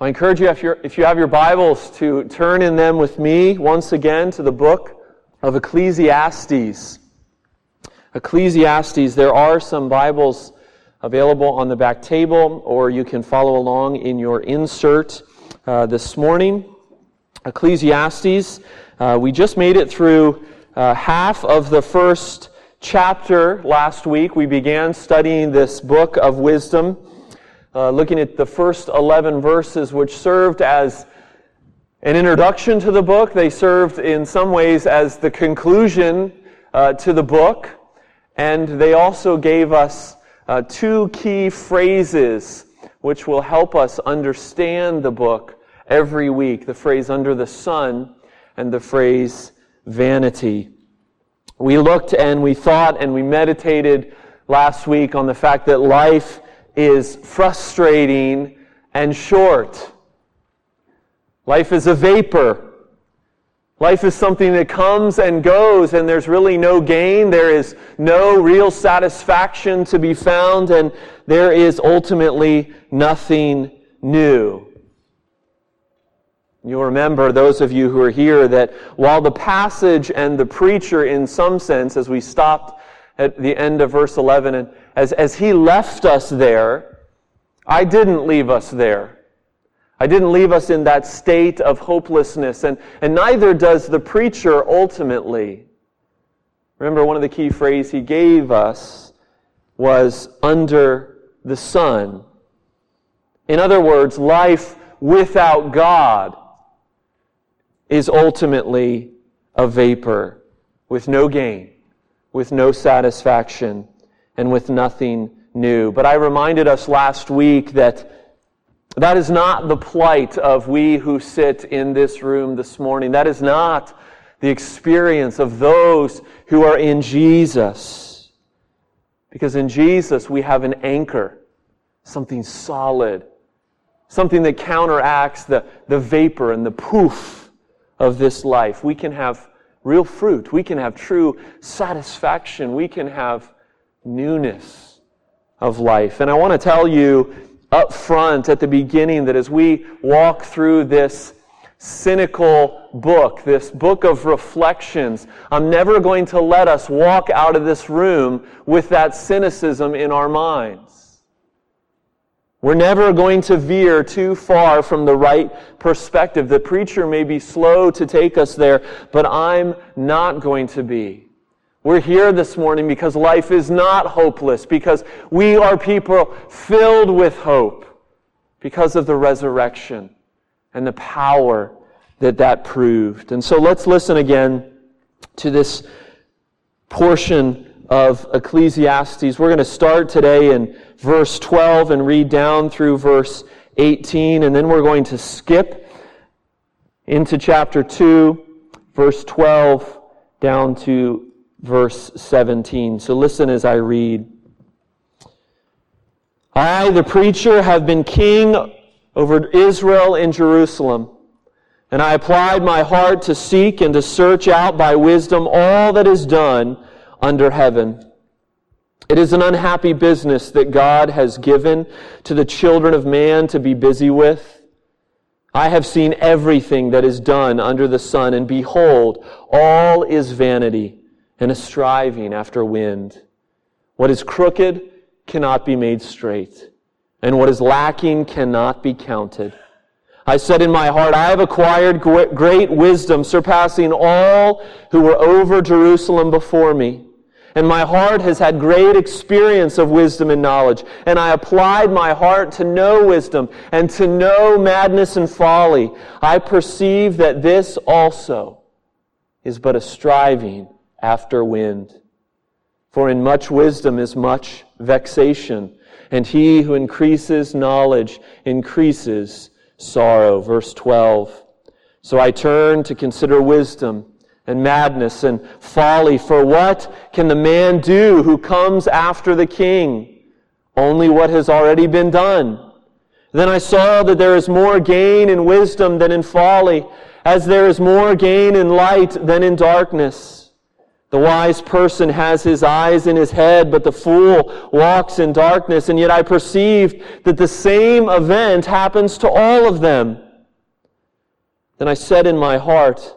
I encourage you, if, you're, if you have your Bibles, to turn in them with me once again to the book of Ecclesiastes. Ecclesiastes, there are some Bibles available on the back table, or you can follow along in your insert uh, this morning. Ecclesiastes, uh, we just made it through uh, half of the first chapter last week. We began studying this book of wisdom uh, looking at the first 11 verses, which served as an introduction to the book. They served in some ways as the conclusion uh, to the book. And they also gave us uh, two key phrases which will help us understand the book every week the phrase under the sun and the phrase vanity. We looked and we thought and we meditated last week on the fact that life is frustrating and short. Life is a vapor. Life is something that comes and goes, and there's really no gain. There is no real satisfaction to be found, and there is ultimately nothing new. You'll remember, those of you who are here, that while the passage and the preacher, in some sense, as we stopped at the end of verse 11, and as, as he left us there, I didn't leave us there. I didn't leave us in that state of hopelessness, and, and neither does the preacher ultimately. Remember, one of the key phrases he gave us was under the sun. In other words, life without God is ultimately a vapor with no gain, with no satisfaction and with nothing new. But I reminded us last week that that is not the plight of we who sit in this room this morning. That is not the experience of those who are in Jesus. Because in Jesus we have an anchor, something solid, something that counteracts the, the vapor and the poof of this life. We can have real fruit. We can have true satisfaction. We can have newness of life. And I want to tell you up front at the beginning that as we walk through this cynical book, this book of reflections, I'm never going to let us walk out of this room with that cynicism in our minds. We're never going to veer too far from the right perspective. The preacher may be slow to take us there, but I'm not going to be. We're here this morning because life is not hopeless, because we are people filled with hope because of the resurrection and the power that that proved. And so let's listen again to this portion of Ecclesiastes. We're going to start today in verse 12 and read down through verse 18, and then we're going to skip into chapter 2, verse 12 down to verse 17. So listen as I read. I, the preacher, have been king over Israel and Jerusalem. And I applied my heart to seek and to search out by wisdom all that is done under heaven. It is an unhappy business that God has given to the children of man to be busy with. I have seen everything that is done under the sun, and behold, all is vanity and a striving after wind. What is crooked cannot be made straight, and what is lacking cannot be counted. I said in my heart, I have acquired great wisdom, surpassing all who were over Jerusalem before me. And my heart has had great experience of wisdom and knowledge. And I applied my heart to know wisdom and to know madness and folly. I perceive that this also is but a striving after wind. For in much wisdom is much vexation, and he who increases knowledge increases sorrow. Verse 12. So I turn to consider wisdom and madness and folly. For what can the man do who comes after the king? Only what has already been done. Then I saw that there is more gain in wisdom than in folly, as there is more gain in light than in darkness. The wise person has his eyes in his head, but the fool walks in darkness. And yet I perceived that the same event happens to all of them. Then I said in my heart,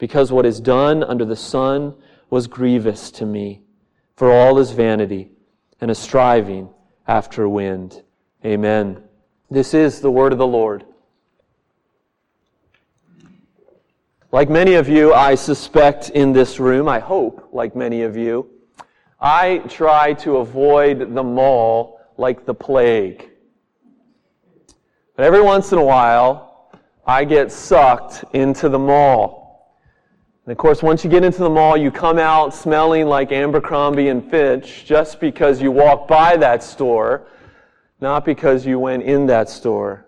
because what is done under the sun was grievous to me, for all is vanity and a striving after wind. Amen. This is the word of the Lord. Like many of you, I suspect in this room, I hope, like many of you, I try to avoid the mall like the plague. But every once in a while, I get sucked into the mall. And of course, once you get into the mall, you come out smelling like Abercrombie and Fitch just because you walked by that store, not because you went in that store.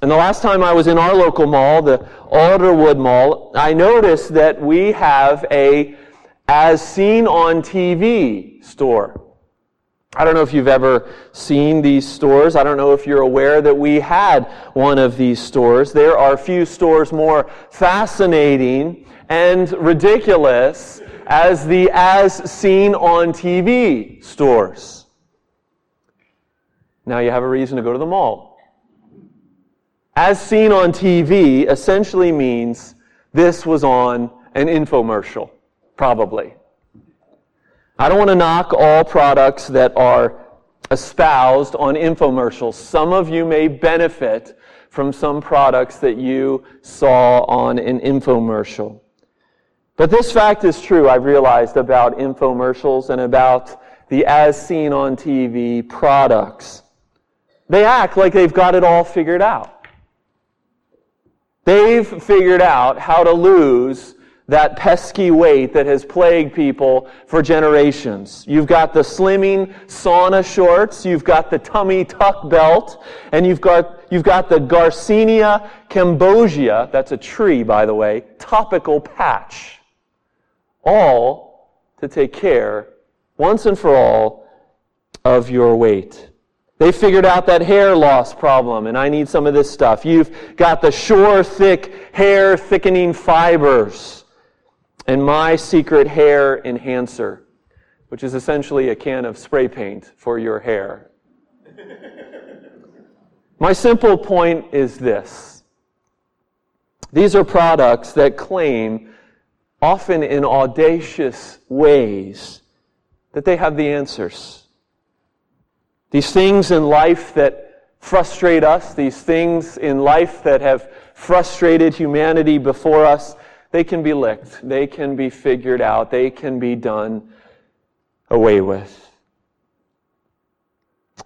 And the last time I was in our local mall, the Alderwood Mall, I noticed that we have a as seen on TV store. I don't know if you've ever seen these stores. I don't know if you're aware that we had one of these stores. There are few stores more fascinating and ridiculous as the as seen on TV stores. Now you have a reason to go to the mall as seen on TV essentially means this was on an infomercial, probably. I don't want to knock all products that are espoused on infomercials. Some of you may benefit from some products that you saw on an infomercial. But this fact is true, I've realized, about infomercials and about the as seen on TV products. They act like they've got it all figured out. They've figured out how to lose that pesky weight that has plagued people for generations. You've got the slimming sauna shorts, you've got the tummy tuck belt, and you've got, you've got the Garcinia cambogia, that's a tree, by the way, topical patch. All to take care, once and for all, of your weight. They figured out that hair loss problem, and I need some of this stuff. You've got the Sure Thick hair thickening fibers, and my secret hair enhancer, which is essentially a can of spray paint for your hair. my simple point is this these are products that claim, often in audacious ways, that they have the answers. These things in life that frustrate us, these things in life that have frustrated humanity before us, they can be licked. They can be figured out. They can be done away with.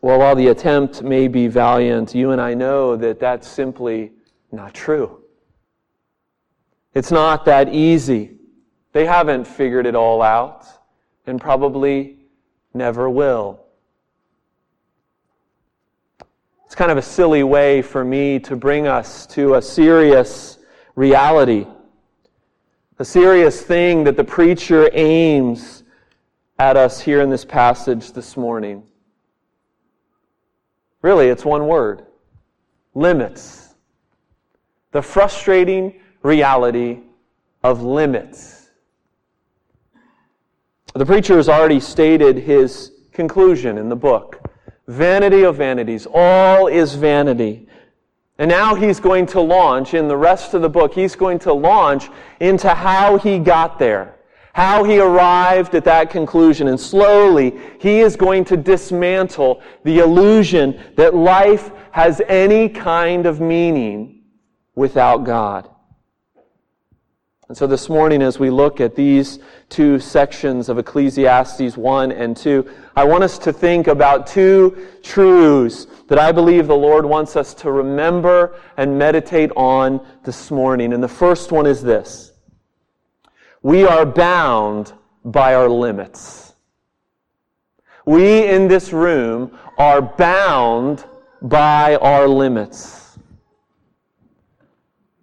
Well, while the attempt may be valiant, you and I know that that's simply not true. It's not that easy. They haven't figured it all out and probably never will. It's kind of a silly way for me to bring us to a serious reality, a serious thing that the preacher aims at us here in this passage this morning. Really, it's one word limits. The frustrating reality of limits. The preacher has already stated his conclusion in the book. Vanity of vanities. All is vanity. And now he's going to launch in the rest of the book, he's going to launch into how he got there, how he arrived at that conclusion. And slowly, he is going to dismantle the illusion that life has any kind of meaning without God. And so this morning, as we look at these two sections of Ecclesiastes 1 and 2, I want us to think about two truths that I believe the Lord wants us to remember and meditate on this morning. And the first one is this We are bound by our limits. We in this room are bound by our limits.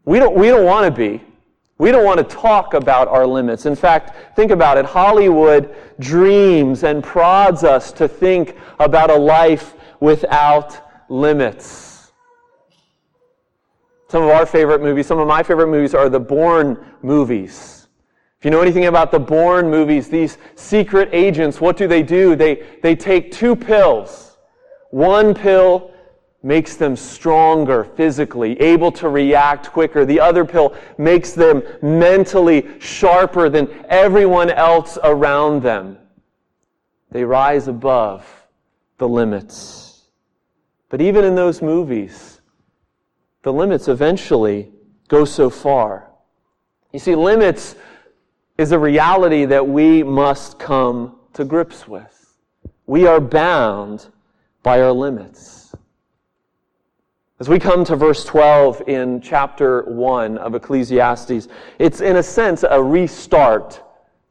We don't, we don't want to be. We don't want to talk about our limits. In fact, think about it. Hollywood dreams and prods us to think about a life without limits. Some of our favorite movies, some of my favorite movies are the Bourne movies. If you know anything about the Bourne movies, these secret agents, what do they do? They, they take two pills. One pill makes them stronger physically, able to react quicker. The other pill makes them mentally sharper than everyone else around them. They rise above the limits. But even in those movies, the limits eventually go so far. You see, limits is a reality that we must come to grips with. We are bound by our limits. As we come to verse 12 in chapter 1 of Ecclesiastes, it's in a sense a restart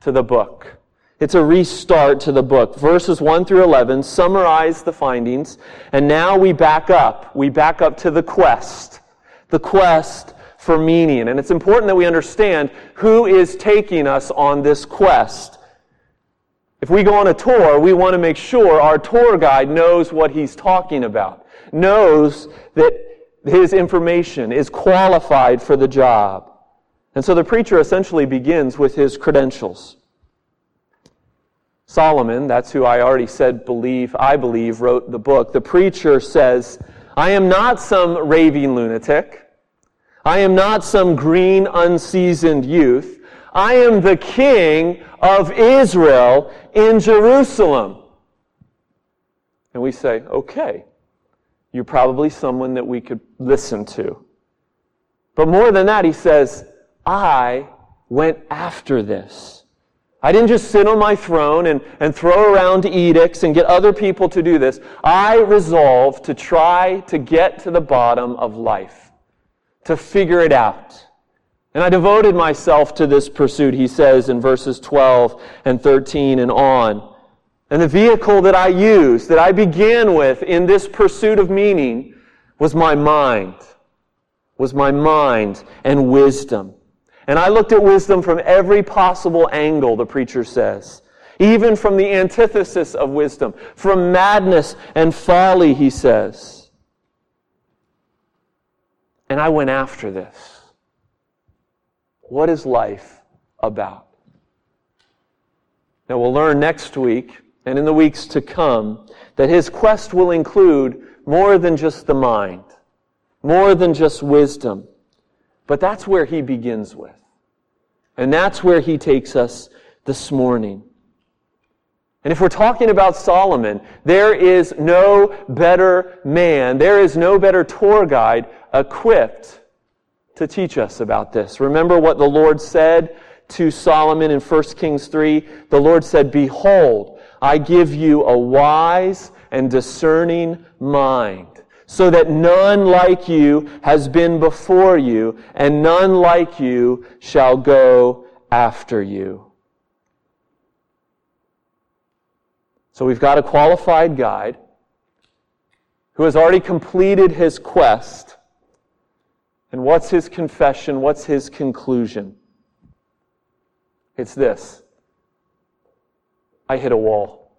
to the book. It's a restart to the book. Verses 1 through 11 summarize the findings, and now we back up. We back up to the quest. The quest for meaning. And it's important that we understand who is taking us on this quest. If we go on a tour, we want to make sure our tour guide knows what he's talking about knows that his information is qualified for the job. And so the preacher essentially begins with his credentials. Solomon, that's who I already said believe, I believe, wrote the book. The preacher says, I am not some raving lunatic. I am not some green, unseasoned youth. I am the king of Israel in Jerusalem. And we say, okay, you're probably someone that we could listen to. But more than that, he says, I went after this. I didn't just sit on my throne and, and throw around edicts and get other people to do this. I resolved to try to get to the bottom of life, to figure it out. And I devoted myself to this pursuit, he says in verses 12 and 13 and on. And the vehicle that I used, that I began with in this pursuit of meaning, was my mind. Was my mind and wisdom. And I looked at wisdom from every possible angle, the preacher says. Even from the antithesis of wisdom, from madness and folly, he says. And I went after this. What is life about? Now we'll learn next week and in the weeks to come that his quest will include more than just the mind, more than just wisdom. But that's where he begins with. And that's where he takes us this morning. And if we're talking about Solomon, there is no better man, there is no better tour guide equipped to teach us about this. Remember what the Lord said to Solomon in 1 Kings 3? The Lord said, Behold, I give you a wise and discerning mind, so that none like you has been before you, and none like you shall go after you. So we've got a qualified guide who has already completed his quest. And what's his confession? What's his conclusion? It's this I hit a wall.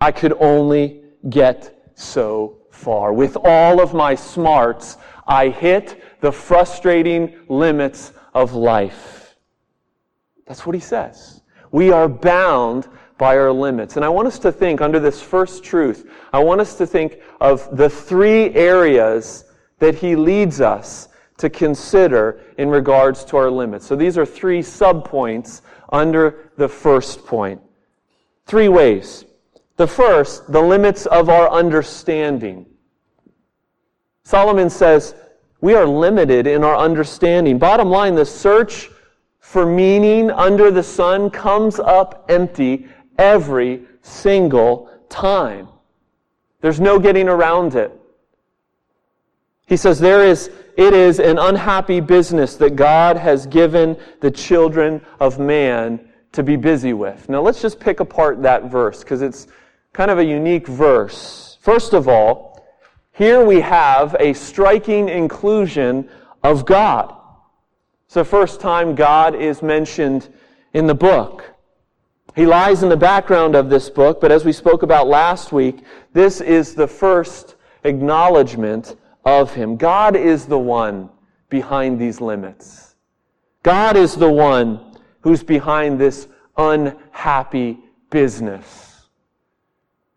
I could only get so far. With all of my smarts, I hit the frustrating limits of life. That's what he says. We are bound by our limits. And I want us to think under this first truth, I want us to think of the three areas that he leads us to consider in regards to our limits. So these are three subpoints under the first point. Three ways. The first, the limits of our understanding. Solomon says, we are limited in our understanding. Bottom line, the search for meaning under the sun comes up empty every single time. There's no getting around it. He says there is it is an unhappy business that God has given the children of man to be busy with. Now let's just pick apart that verse because it's kind of a unique verse. First of all, here we have a striking inclusion of God. It's the first time God is mentioned in the book. He lies in the background of this book, but as we spoke about last week, this is the first acknowledgement of Him. God is the one behind these limits. God is the one who's behind this unhappy business.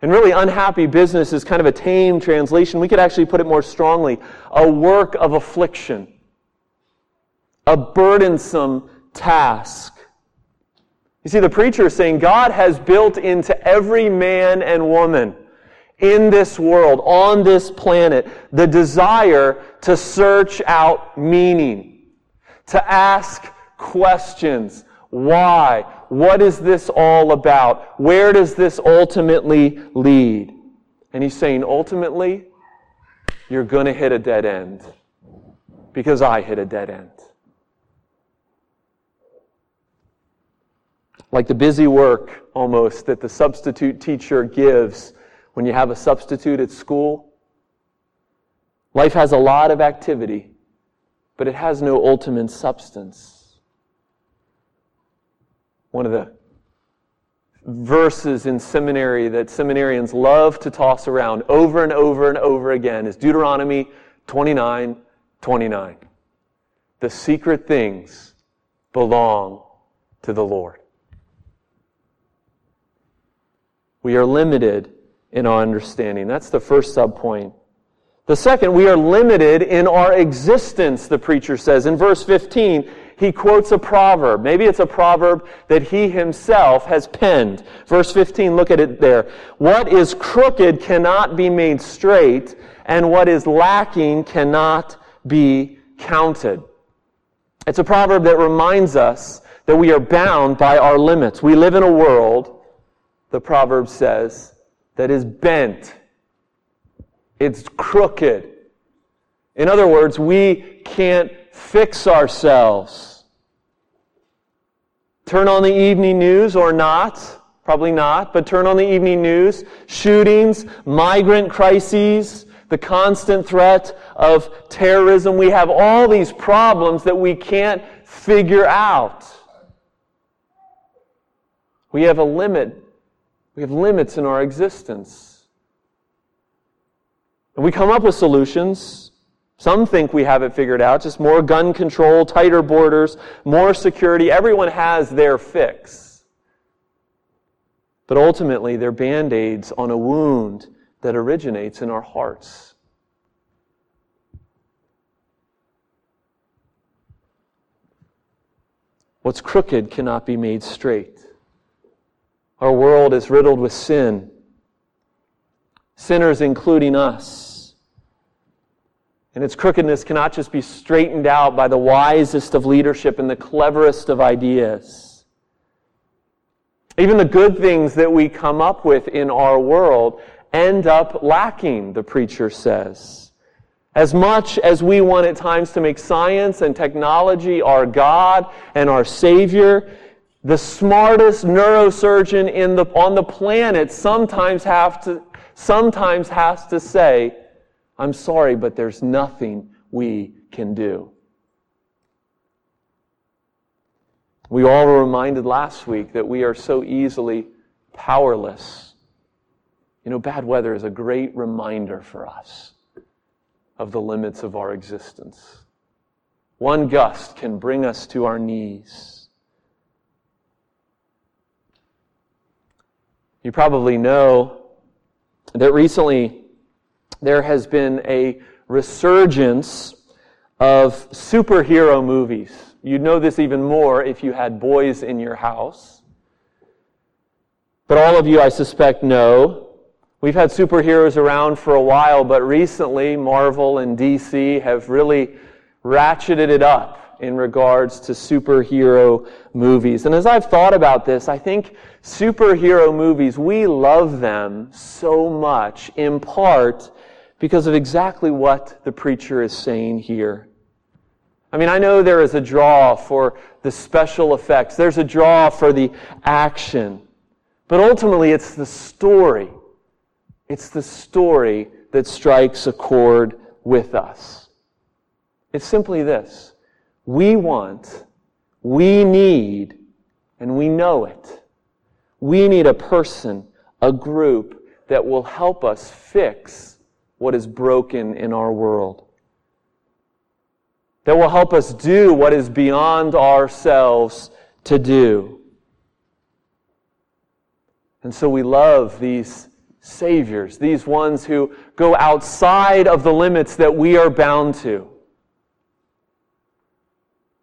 And really, unhappy business is kind of a tame translation. We could actually put it more strongly a work of affliction, a burdensome task. You see, the preacher is saying God has built into every man and woman in this world, on this planet, the desire to search out meaning, to ask questions. Why? What is this all about? Where does this ultimately lead? And he's saying, ultimately, you're going to hit a dead end because I hit a dead end. like the busy work almost that the substitute teacher gives when you have a substitute at school. Life has a lot of activity, but it has no ultimate substance. One of the verses in seminary that seminarians love to toss around over and over and over again is Deuteronomy 29 29. The secret things belong to the Lord. We are limited in our understanding. That's the first subpoint. The second, we are limited in our existence, the preacher says. In verse 15, he quotes a proverb. Maybe it's a proverb that he himself has penned. Verse 15, look at it there. What is crooked cannot be made straight, and what is lacking cannot be counted. It's a proverb that reminds us that we are bound by our limits. We live in a world the proverb says, that is bent. It's crooked. In other words, we can't fix ourselves. Turn on the evening news or not. Probably not, but turn on the evening news. Shootings, migrant crises, the constant threat of terrorism. We have all these problems that we can't figure out. We have a limit we have limits in our existence. And we come up with solutions. Some think we have it figured out, just more gun control, tighter borders, more security. Everyone has their fix. But ultimately, they're band aids on a wound that originates in our hearts. What's crooked cannot be made straight. Our world is riddled with sin, sinners including us. And its crookedness cannot just be straightened out by the wisest of leadership and the cleverest of ideas. Even the good things that we come up with in our world end up lacking, the preacher says. As much as we want at times to make science and technology our God and our Savior, the smartest neurosurgeon in the, on the planet sometimes, have to, sometimes has to say, I'm sorry, but there's nothing we can do. We all were reminded last week that we are so easily powerless. You know, bad weather is a great reminder for us of the limits of our existence. One gust can bring us to our knees. You probably know that recently there has been a resurgence of superhero movies. You'd know this even more if you had boys in your house. But all of you, I suspect, know we've had superheroes around for a while, but recently Marvel and DC have really ratcheted it up in regards to superhero movies. And as I've thought about this, I think superhero movies, we love them so much in part because of exactly what the preacher is saying here. I mean, I know there is a draw for the special effects, there's a draw for the action. But ultimately, it's the story. It's the story that strikes a chord with us. It's simply this we want, we need, and we know it. We need a person, a group that will help us fix what is broken in our world. That will help us do what is beyond ourselves to do. And so we love these saviors, these ones who go outside of the limits that we are bound to.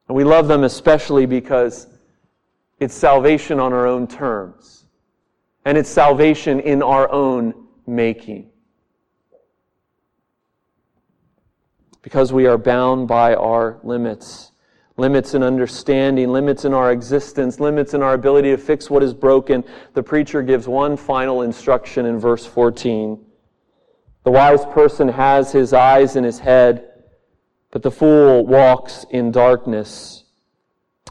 And we love them especially because it's salvation on our own terms. And it's salvation in our own making. Because we are bound by our limits limits in understanding, limits in our existence, limits in our ability to fix what is broken, the preacher gives one final instruction in verse 14. The wise person has his eyes in his head, but the fool walks in darkness.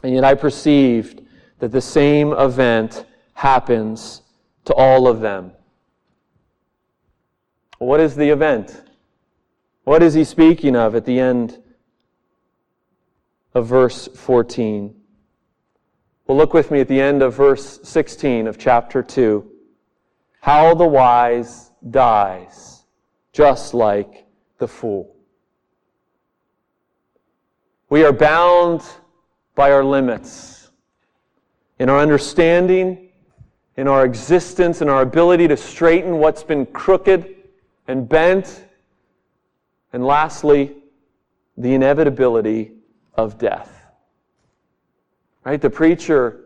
And yet I perceived that the same event happens to all of them. What is the event? What is he speaking of at the end of verse 14. Well, look with me at the end of verse 16 of chapter 2. How the wise dies, just like the fool. We are bound by our limits in our understanding, in our existence, in our ability to straighten what's been crooked and bent, and lastly, the inevitability of death. Right? The preacher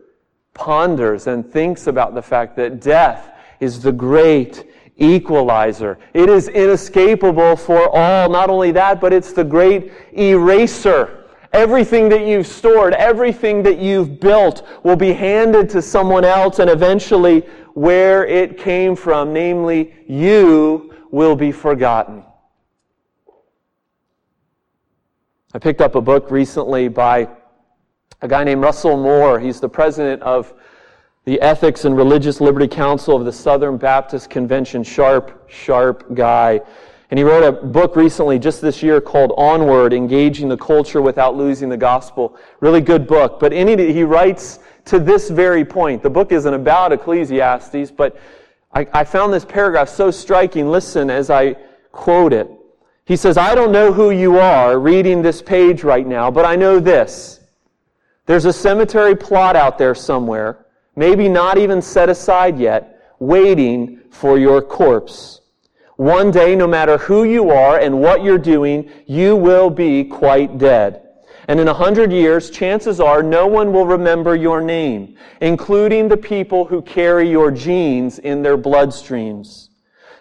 ponders and thinks about the fact that death is the great equalizer. It is inescapable for all. Not only that, but it's the great eraser. Everything that you've stored, everything that you've built will be handed to someone else and eventually where it came from, namely you, will be forgotten. I picked up a book recently by a guy named Russell Moore. He's the president of the Ethics and Religious Liberty Council of the Southern Baptist Convention. Sharp, sharp guy. And he wrote a book recently, just this year, called Onward Engaging the Culture Without Losing the Gospel. Really good book. But in it, he writes to this very point. The book isn't about Ecclesiastes, but I, I found this paragraph so striking. Listen as I quote it. He says, I don't know who you are reading this page right now, but I know this. There's a cemetery plot out there somewhere, maybe not even set aside yet, waiting for your corpse. One day, no matter who you are and what you're doing, you will be quite dead. And in a hundred years, chances are no one will remember your name, including the people who carry your genes in their bloodstreams.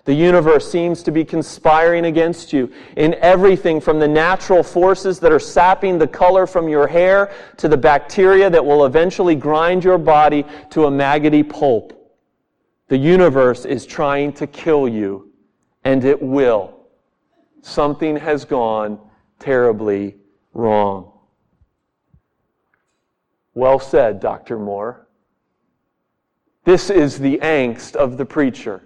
The universe seems to be conspiring against you in everything from the natural forces that are sapping the color from your hair to the bacteria that will eventually grind your body to a maggoty pulp. The universe is trying to kill you, and it will. Something has gone terribly wrong. Well said, Dr. Moore. This is the angst of the preacher.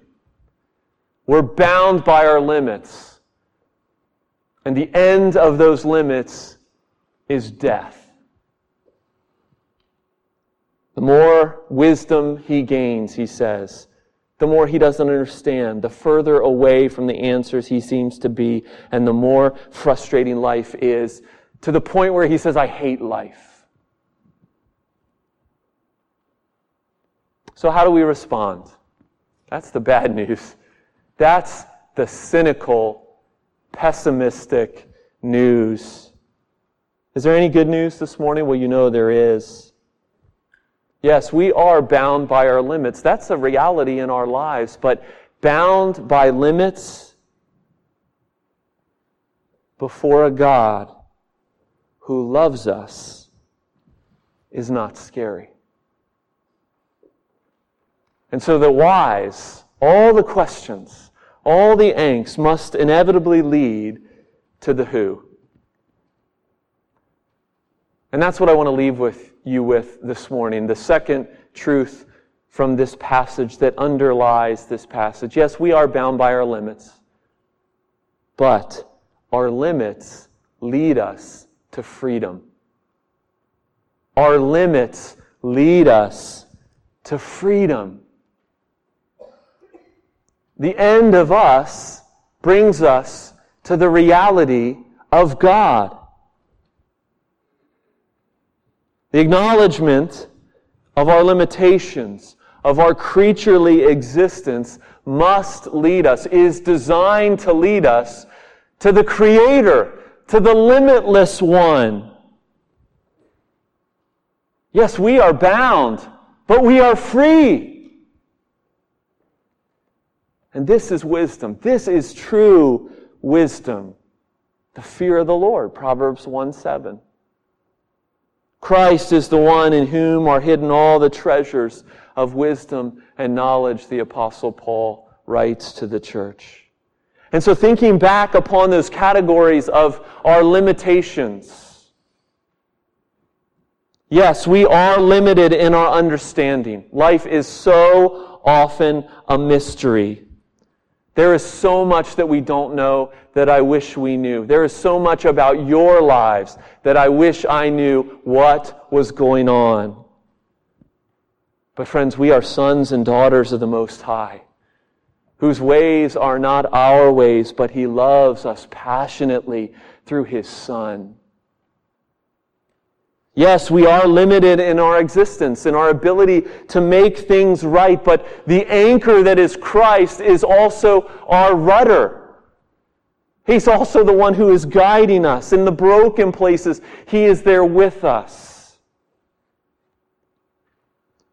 We're bound by our limits. And the end of those limits is death. The more wisdom he gains, he says, the more he doesn't understand, the further away from the answers he seems to be, and the more frustrating life is, to the point where he says, I hate life. So, how do we respond? That's the bad news. That's the cynical, pessimistic news. Is there any good news this morning? Well, you know there is. Yes, we are bound by our limits. That's a reality in our lives, but bound by limits before a God who loves us is not scary. And so the wise, all the questions, all the angst must inevitably lead to the who. And that's what I want to leave with you with this morning. The second truth from this passage that underlies this passage. Yes, we are bound by our limits, but our limits lead us to freedom. Our limits lead us to freedom. The end of us brings us to the reality of God. The acknowledgement of our limitations, of our creaturely existence, must lead us, is designed to lead us to the Creator, to the limitless one. Yes, we are bound, but we are free. And this is wisdom. This is true wisdom. The fear of the Lord, Proverbs 1 7. Christ is the one in whom are hidden all the treasures of wisdom and knowledge, the Apostle Paul writes to the church. And so, thinking back upon those categories of our limitations, yes, we are limited in our understanding. Life is so often a mystery. There is so much that we don't know that I wish we knew. There is so much about your lives that I wish I knew what was going on. But, friends, we are sons and daughters of the Most High, whose ways are not our ways, but He loves us passionately through His Son. Yes, we are limited in our existence, in our ability to make things right, but the anchor that is Christ is also our rudder. He's also the one who is guiding us. In the broken places, He is there with us.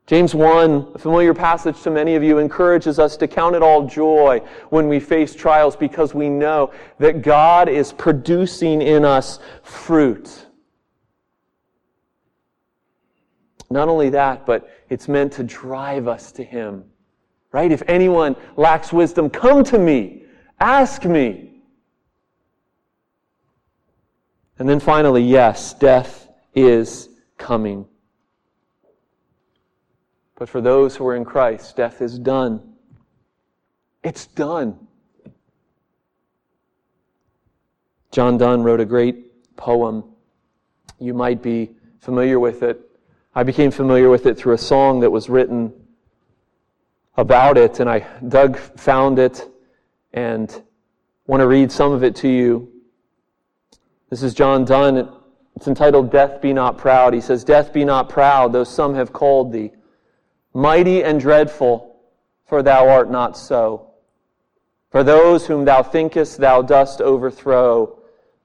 James 1, a familiar passage to many of you, encourages us to count it all joy when we face trials because we know that God is producing in us fruit. Not only that, but it's meant to drive us to Him. Right? If anyone lacks wisdom, come to me. Ask me. And then finally, yes, death is coming. But for those who are in Christ, death is done. It's done. John Donne wrote a great poem. You might be familiar with it. I became familiar with it through a song that was written about it, and I Doug found it and want to read some of it to you. This is John Donne. It's entitled Death Be Not Proud. He says, Death be not proud, though some have called thee. Mighty and dreadful, for thou art not so. For those whom thou thinkest thou dost overthrow,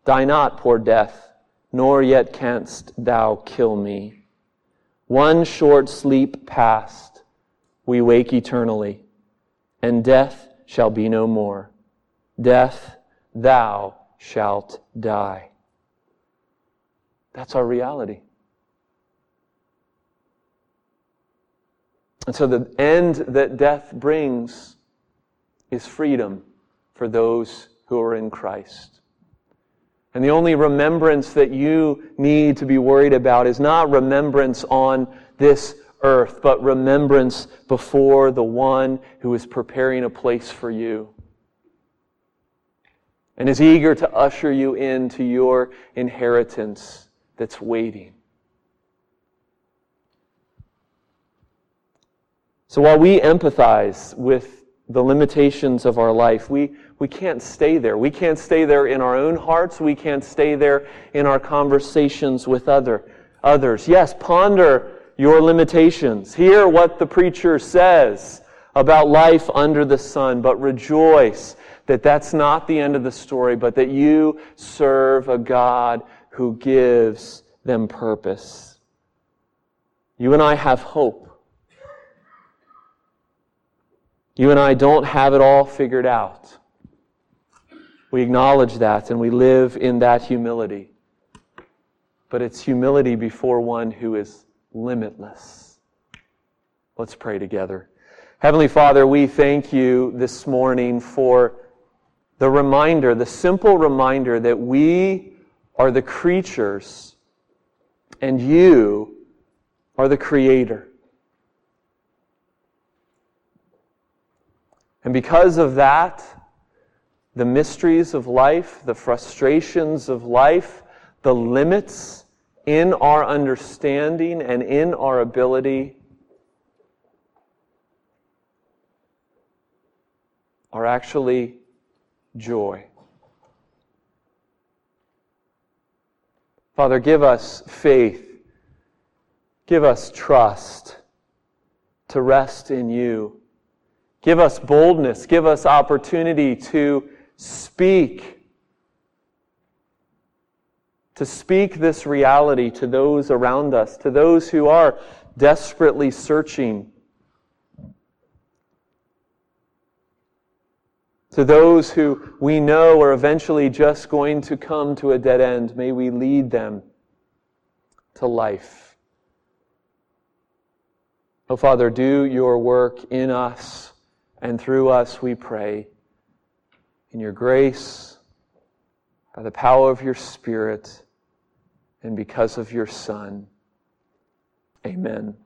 die not, poor death, nor yet canst thou kill me. One short sleep past, we wake eternally, and death shall be no more. Death, thou shalt die. That's our reality. And so the end that death brings is freedom for those who are in Christ. And the only remembrance that you need to be worried about is not remembrance on this earth, but remembrance before the one who is preparing a place for you and is eager to usher you into your inheritance that's waiting. So while we empathize with the limitations of our life, we, we can't stay there. We can't stay there in our own hearts. We can't stay there in our conversations with other, others. Yes, ponder your limitations. Hear what the preacher says about life under the sun, but rejoice that that's not the end of the story, but that you serve a God who gives them purpose. You and I have hope. You and I don't have it all figured out. We acknowledge that and we live in that humility. But it's humility before one who is limitless. Let's pray together. Heavenly Father, we thank you this morning for the reminder, the simple reminder that we are the creatures and you are the creator. And because of that, the mysteries of life, the frustrations of life, the limits in our understanding and in our ability are actually joy. Father, give us faith. Give us trust to rest in you. Give us boldness. Give us opportunity to speak. To speak this reality to those around us, to those who are desperately searching. To those who we know are eventually just going to come to a dead end, may we lead them to life. Oh, Father, do your work in us and through us, we pray in your grace, by the power of your Spirit, and because of your Son. Amen.